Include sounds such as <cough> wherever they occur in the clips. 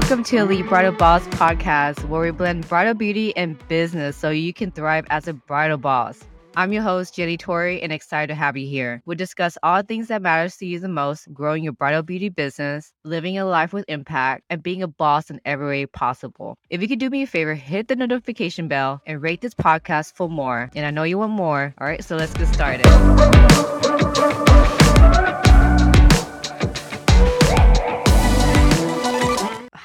Welcome to Elite Bridal Boss podcast, where we blend bridal beauty and business so you can thrive as a bridal boss. I'm your host, Jenny Torry, and excited to have you here. We'll discuss all things that matters to you the most, growing your bridal beauty business, living a life with impact, and being a boss in every way possible. If you could do me a favor, hit the notification bell and rate this podcast for more. And I know you want more. All right, so let's get started.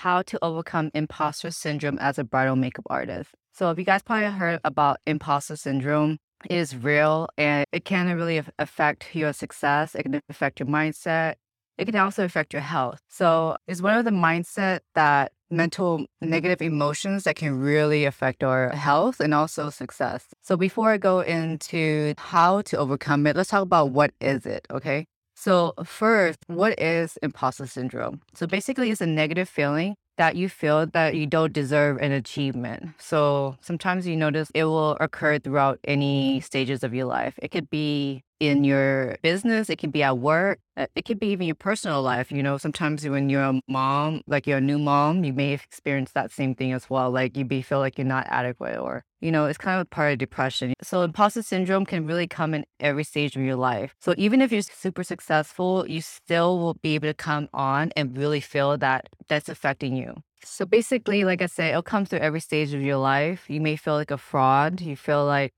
How to overcome imposter syndrome as a bridal makeup artist. So, if you guys probably heard about imposter syndrome, is real and it can really affect your success. It can affect your mindset. It can also affect your health. So it's one of the mindset that mental negative emotions that can really affect our health and also success. So before I go into how to overcome it, let's talk about what is it, okay? So first, what is imposter syndrome? So basically it's a negative feeling that you feel that you don't deserve an achievement. So sometimes you notice it will occur throughout any stages of your life. It could be in your business, it can be at work, uh, it could be even your personal life. You know, sometimes when you're a mom, like you're a new mom, you may experience that same thing as well. Like you may feel like you're not adequate or, you know, it's kind of part of depression. So imposter syndrome can really come in every stage of your life. So even if you're super successful, you still will be able to come on and really feel that that's affecting you. So basically, like I said, it'll come through every stage of your life. You may feel like a fraud. You feel like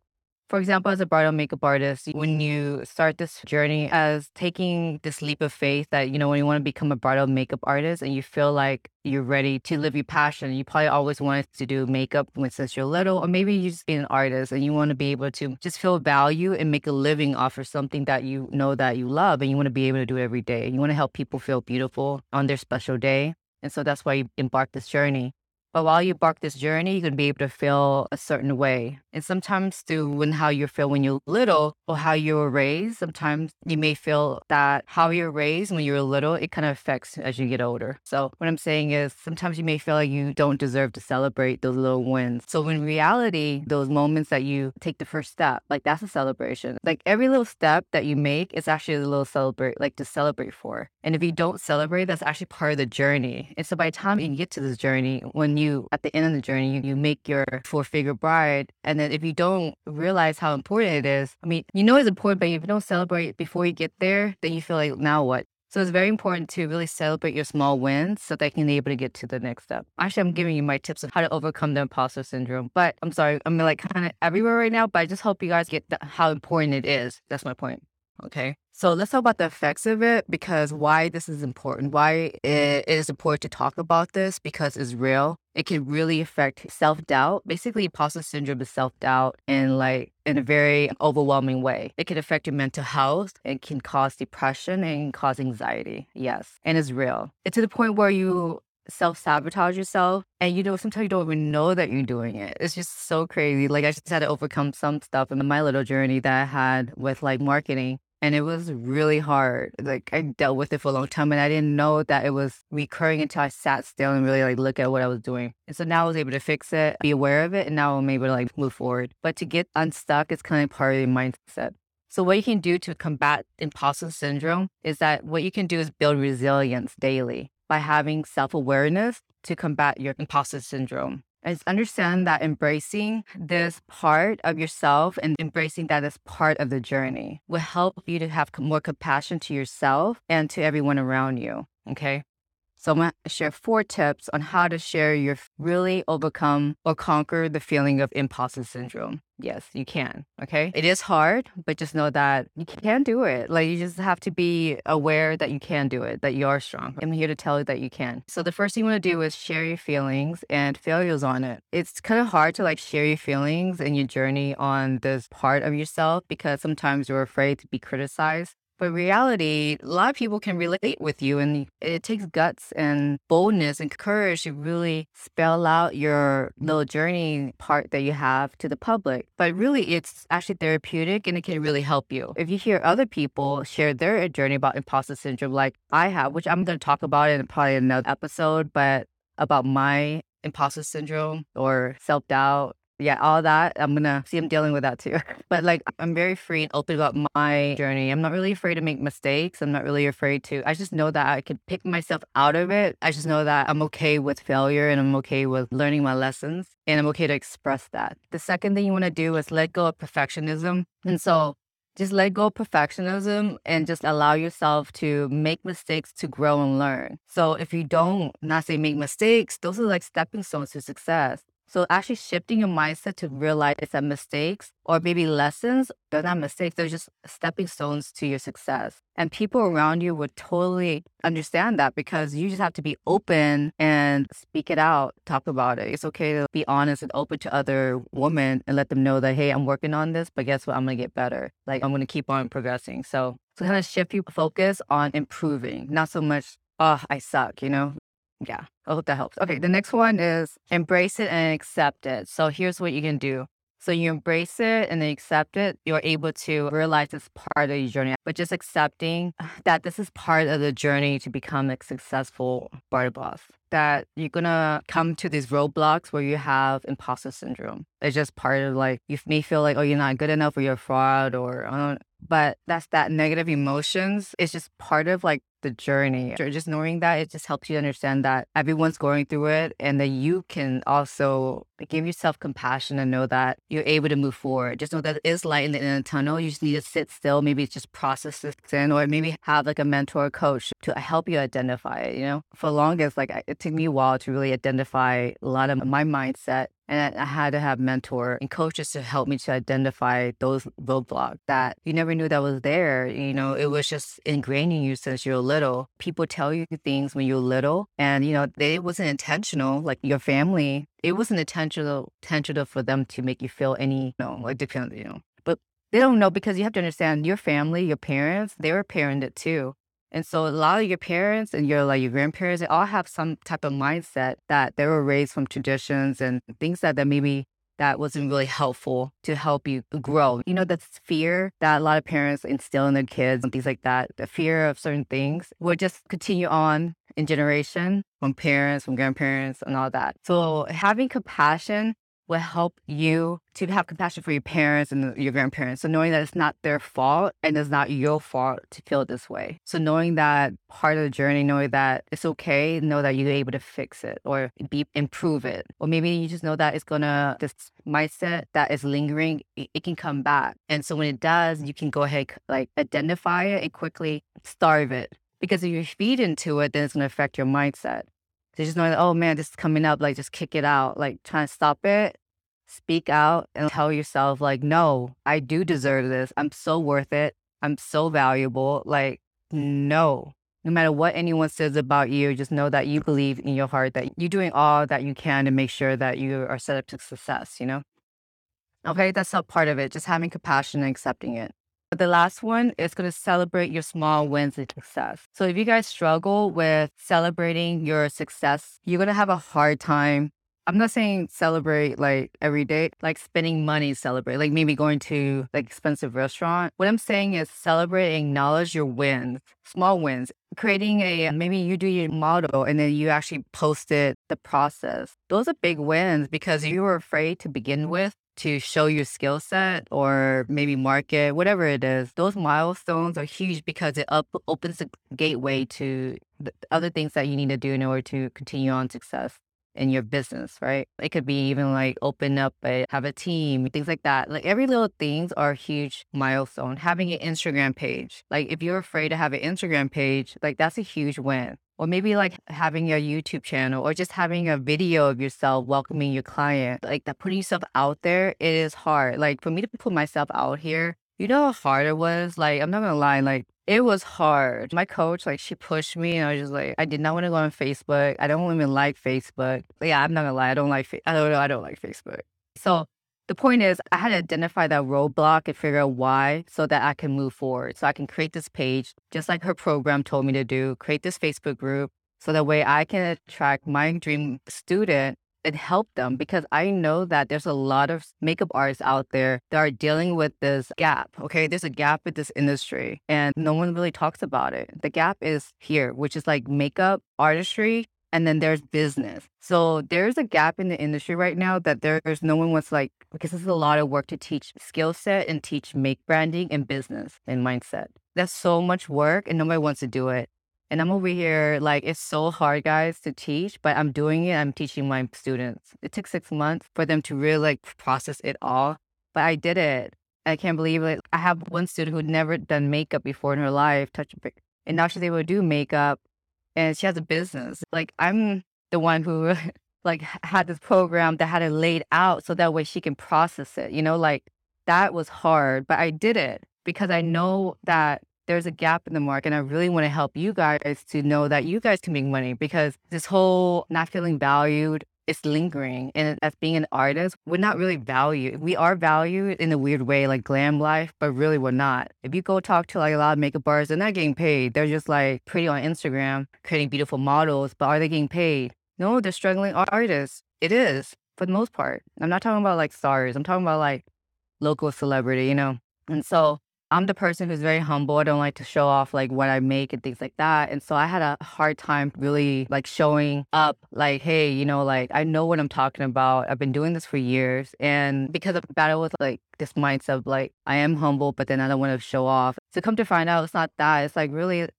for example, as a bridal makeup artist, when mm-hmm. you start this journey as taking this leap of faith that, you know, when you want to become a bridal makeup artist and you feel like you're ready to live your passion, you probably always wanted to do makeup when since you're little, or maybe you just be an artist and you want to be able to just feel value and make a living off of something that you know that you love and you want to be able to do it every day. You want to help people feel beautiful on their special day. And so that's why you embark this journey. But while you embark this journey, you're gonna be able to feel a certain way. And sometimes through when how you feel when you're little or how you were raised, sometimes you may feel that how you're raised when you're little, it kind of affects as you get older. So what I'm saying is sometimes you may feel like you don't deserve to celebrate those little wins. So in reality, those moments that you take the first step, like that's a celebration. Like every little step that you make is actually a little celebrate, like to celebrate for. And if you don't celebrate, that's actually part of the journey. And so by the time you get to this journey, when you at the end of the journey, you, you make your four figure bride. And then if you don't realize how important it is, I mean, you know it's important, but if you don't celebrate before you get there, then you feel like now what? So it's very important to really celebrate your small wins so that you can be able to get to the next step. Actually, I'm giving you my tips of how to overcome the imposter syndrome. But I'm sorry, I'm like kind of everywhere right now, but I just hope you guys get the, how important it is. That's my point. Okay. So let's talk about the effects of it because why this is important, why it is important to talk about this because it's real. It can really affect self doubt. Basically, imposter syndrome is self doubt in like in a very overwhelming way. It can affect your mental health. It can cause depression and cause anxiety. Yes, and it's real. It's to the point where you self sabotage yourself. And you know, sometimes you don't even know that you're doing it. It's just so crazy. Like I just had to overcome some stuff in my little journey that I had with like marketing and it was really hard. Like I dealt with it for a long time and I didn't know that it was recurring until I sat still and really like look at what I was doing. And so now I was able to fix it, be aware of it, and now I'm able to like move forward. But to get unstuck is kind of part of the mindset. So what you can do to combat imposter syndrome is that what you can do is build resilience daily by having self-awareness to combat your imposter syndrome is understand that embracing this part of yourself and embracing that as part of the journey will help you to have more compassion to yourself and to everyone around you. Okay. So I'm going to share four tips on how to share your really overcome or conquer the feeling of imposter syndrome. Yes, you can. Okay. It is hard, but just know that you can do it. Like you just have to be aware that you can do it, that you are strong. I'm here to tell you that you can. So the first thing you want to do is share your feelings and failures on it. It's kind of hard to like share your feelings and your journey on this part of yourself because sometimes you're afraid to be criticized. But reality, a lot of people can relate with you, and it takes guts and boldness and courage to really spell out your mm-hmm. little journey part that you have to the public. But really, it's actually therapeutic and it can really help you. If you hear other people share their journey about imposter syndrome, like I have, which I'm going to talk about in probably another episode, but about my imposter syndrome or self doubt yeah, all that, I'm gonna see I'm mm. dealing with that too. <laughs> But like I'm very free and open about my journey. I'm not really afraid to make mistakes. I'm not really afraid to I just know that I could pick myself out of it. I just know that I'm okay with failure and I'm okay with learning my lessons and I'm okay to express that. The second thing you want to do is let go of perfectionism. And so just let go of perfectionism and just allow yourself to make mistakes to grow and learn. So if you don't, not say make mistakes, those are like stepping stones to success. So actually shifting your mindset to realize it's that mistakes or maybe lessons, they're not mistakes, they're just stepping stones to your success. And people around you would totally understand that because you just have to be open and speak it out, talk about it. It's okay to be honest and open to other women and let them know that, hey, I'm working on this, but guess what? I'm gonna get better. Like I'm gonna keep on progressing. So to kind of shift your focus on improving, not so much, oh, I suck, you know? Yeah, I hope that helps. Okay, the next one is embrace it and accept it. So here's what you can do. So you embrace it and accept it, you're able to realize it's part of your journey. But just accepting <sighs> that this is part of the journey to become a successful bridal boss. That you're gonna come to these roadblocks where you have imposter syndrome. It's just part of like you may feel like, oh, you're not good enough or you're a fraud or I don't but that's that negative emotions it's just part of like the journey. Just knowing that it just helps you understand that everyone's going through it and that you can also give yourself compassion and know that you're able to move forward. Just know that it is light in the, in the tunnel. You just need to sit still, maybe it's just process this in, or maybe have like a mentor or coach to help you identify it. You know, for longest, like it took me a while to really identify a lot of my mindset and I had to have mentor and coaches to help me to identify those roadblocks that you never knew that was there. You know, it was just ingrained in you since you're little. People tell you things when you're little and, you know, they, it wasn't intentional. Like your family, it wasn't intentional, intentional for them to make you feel any, you know, like depend, you know, but they don't know because you have to understand your family, your parents, they were parented too. And so a lot of your parents and your like your grandparents, they all have some type of mindset that they were raised from traditions and things that, that maybe that wasn't really helpful to help you grow. You know, that fear that a lot of parents instill in their kids and things like that, the fear of certain things would just continue on in generation from parents, from grandparents and all that. So having compassion will help you to have compassion for your parents and your grandparents. So knowing that it's not their fault and it's not your fault to feel this way. So knowing that part of the journey, knowing that it's okay, know that you're able to fix it or be improve it. Or maybe you just know that it's gonna this mindset that is lingering, it, it can come back. And so when it does, you can go ahead like identify it and quickly starve it. Because if you feed into it, then it's gonna affect your mindset. So just knowing, oh man, this is coming up, like just kick it out, like trying to stop it, speak out and tell yourself, like, no, I do deserve this. I'm so worth it. I'm so valuable. Like, no. No matter what anyone says about you, just know that you believe in your heart that you're doing all that you can to make sure that you are set up to success, you know? Okay, that's a part of it, just having compassion and accepting it. But the last one is going to celebrate your small wins and success. So if you guys struggle with celebrating your success, you're going to have a hard time. I'm not saying celebrate like every day, like spending money celebrate, like maybe going to like expensive restaurant. What I'm saying is celebrate acknowledge your wins, small wins. Creating a maybe you do your model and then you actually posted the process. Those are big wins because you were afraid to begin with to show your skill set or maybe market, whatever it is, those milestones are huge because it up, opens the gateway to the other things that you need to do in order to continue on success in your business, right? It could be even like open up a have a team, things like that. Like every little things are huge milestone. Having an Instagram page. Like if you're afraid to have an Instagram page, like that's a huge win or maybe like having a YouTube channel or just having a video of yourself welcoming your client. Like that putting yourself out there, it is hard. Like for me to put myself out here, you know how hard it was? Like, I'm not gonna lie, like it was hard. My coach, like, she pushed me, and I was just like, I did not want to go on Facebook. I don't even like Facebook. Yeah, I'm not gonna lie, I don't like. Fa- I don't know. I don't like Facebook. So the point is, I had to identify that roadblock and figure out why so that I can move forward. So I can create this page, just like her program told me to do, create this Facebook group. So that way I can attract my dream student and help them because I know that there's a lot of makeup artists out there that are dealing with this gap. Okay. There's a gap with this industry and no one really talks about it. The gap is here, which is like makeup artistry and then there's business. So there's a gap in the industry right now that there's no one wants like because this is a lot of work to teach skill set and teach make branding and business and mindset. That's so much work and nobody wants to do it. And I'm over here like it's so hard, guys, to teach, but I'm doing it. I'm teaching my students. It took six months for them to really like process it all, but I did it. I can't believe it. I have one student who'd never done makeup before in her life, touch and now she's able to do makeup and she has a business. Like I'm the one who <laughs> like had this program that had it laid out so that way she can process it. You know, like that was hard, but I did it because I know that there's a gap in the market and I really want to help you guys to know that you guys can make money because this whole not feeling valued it's lingering. And as being an artist, we're not really valued. We are valued in a weird way, like glam life, but really we're not. If you go talk to like a lot of makeup artists, they're not getting paid. They're just like pretty on Instagram, creating beautiful models, but are they getting paid? No, they're struggling artists. It is for the most part. I'm not talking about like stars. I'm talking about like local celebrity, you know? And so I'm the person who's very humble. I don't like to show off like what I make and things like that. And so I had a hard time really like showing up like, hey, you know, like I know what I'm talking about. I've been doing this for years. And because of battle with like this mindset of like I am humble, but then I don't want to show off. To come to find out it's not that. It's like really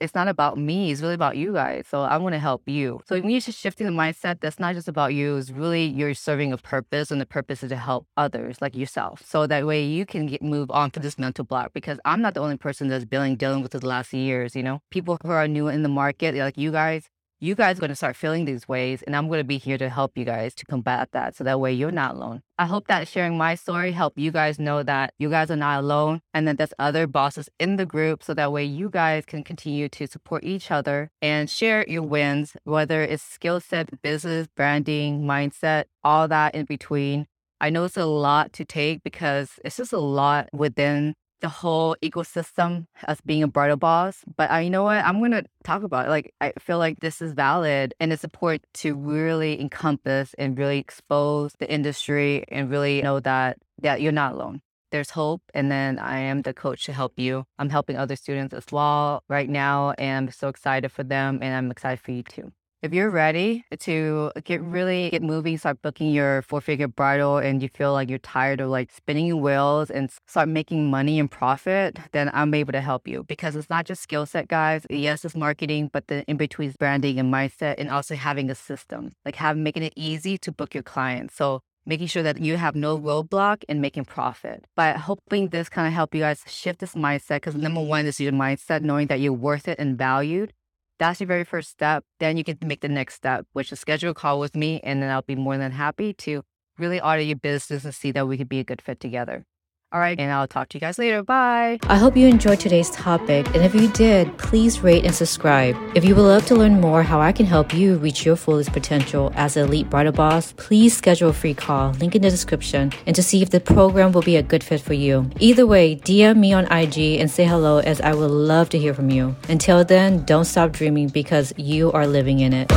it's not about me. It's really about you guys. So I want to help you. So when you're shifting the mindset, that's not just about you. It's really you're serving a purpose, and the purpose is to help others like yourself. So that way you can get move on to this mental block. Because I'm not the only person that's dealing dealing with it the last years. You know, people who are new in the market, like you guys, you guys are going to start feeling these ways and i'm going to be here to help you guys to combat that so that way you're not alone. I hope that sharing my story helped you guys know that you guys are not alone and that there's other bosses in the group so that way you guys can continue to support each other and share your wins whether it's skill set business branding mindset all that in between. I know it's a lot to take because it's just a lot within the whole ecosystem as being a bridal boss. But I, you know what? I'm going to talk about it. Like, I feel like this is valid and it's important to really encompass and really expose the industry and really know that, that you're not alone. There's hope. And then I am the coach to help you. I'm helping other students as well right now. And I'm so excited for them. And I'm excited for you too. If you're ready to get really get moving, start booking your four figure bridal, and you feel like you're tired of like spinning wheels and start making money and profit, then I'm able to help you because it's not just skill set, guys. Yes, it's marketing, but the in between is branding and mindset, and also having a system, like having making it easy to book your clients. So making sure that you have no roadblock in making profit. By hoping this kind of help you guys shift this mindset, because number one is your mindset, knowing that you're worth it and valued. That's your very first step. Then you can make the next step, which is schedule a call with me, and then I'll be more than happy to really audit your business and see that we could be a good fit together. All right, and I'll talk to you guys later. Bye. I hope you enjoyed today's topic, and if you did, please rate and subscribe. If you would love to learn more how I can help you reach your fullest potential as an elite bridal boss, please schedule a free call, link in the description, and to see if the program will be a good fit for you. Either way, DM me on IG and say hello as I would love to hear from you. Until then, don't stop dreaming because you are living in it.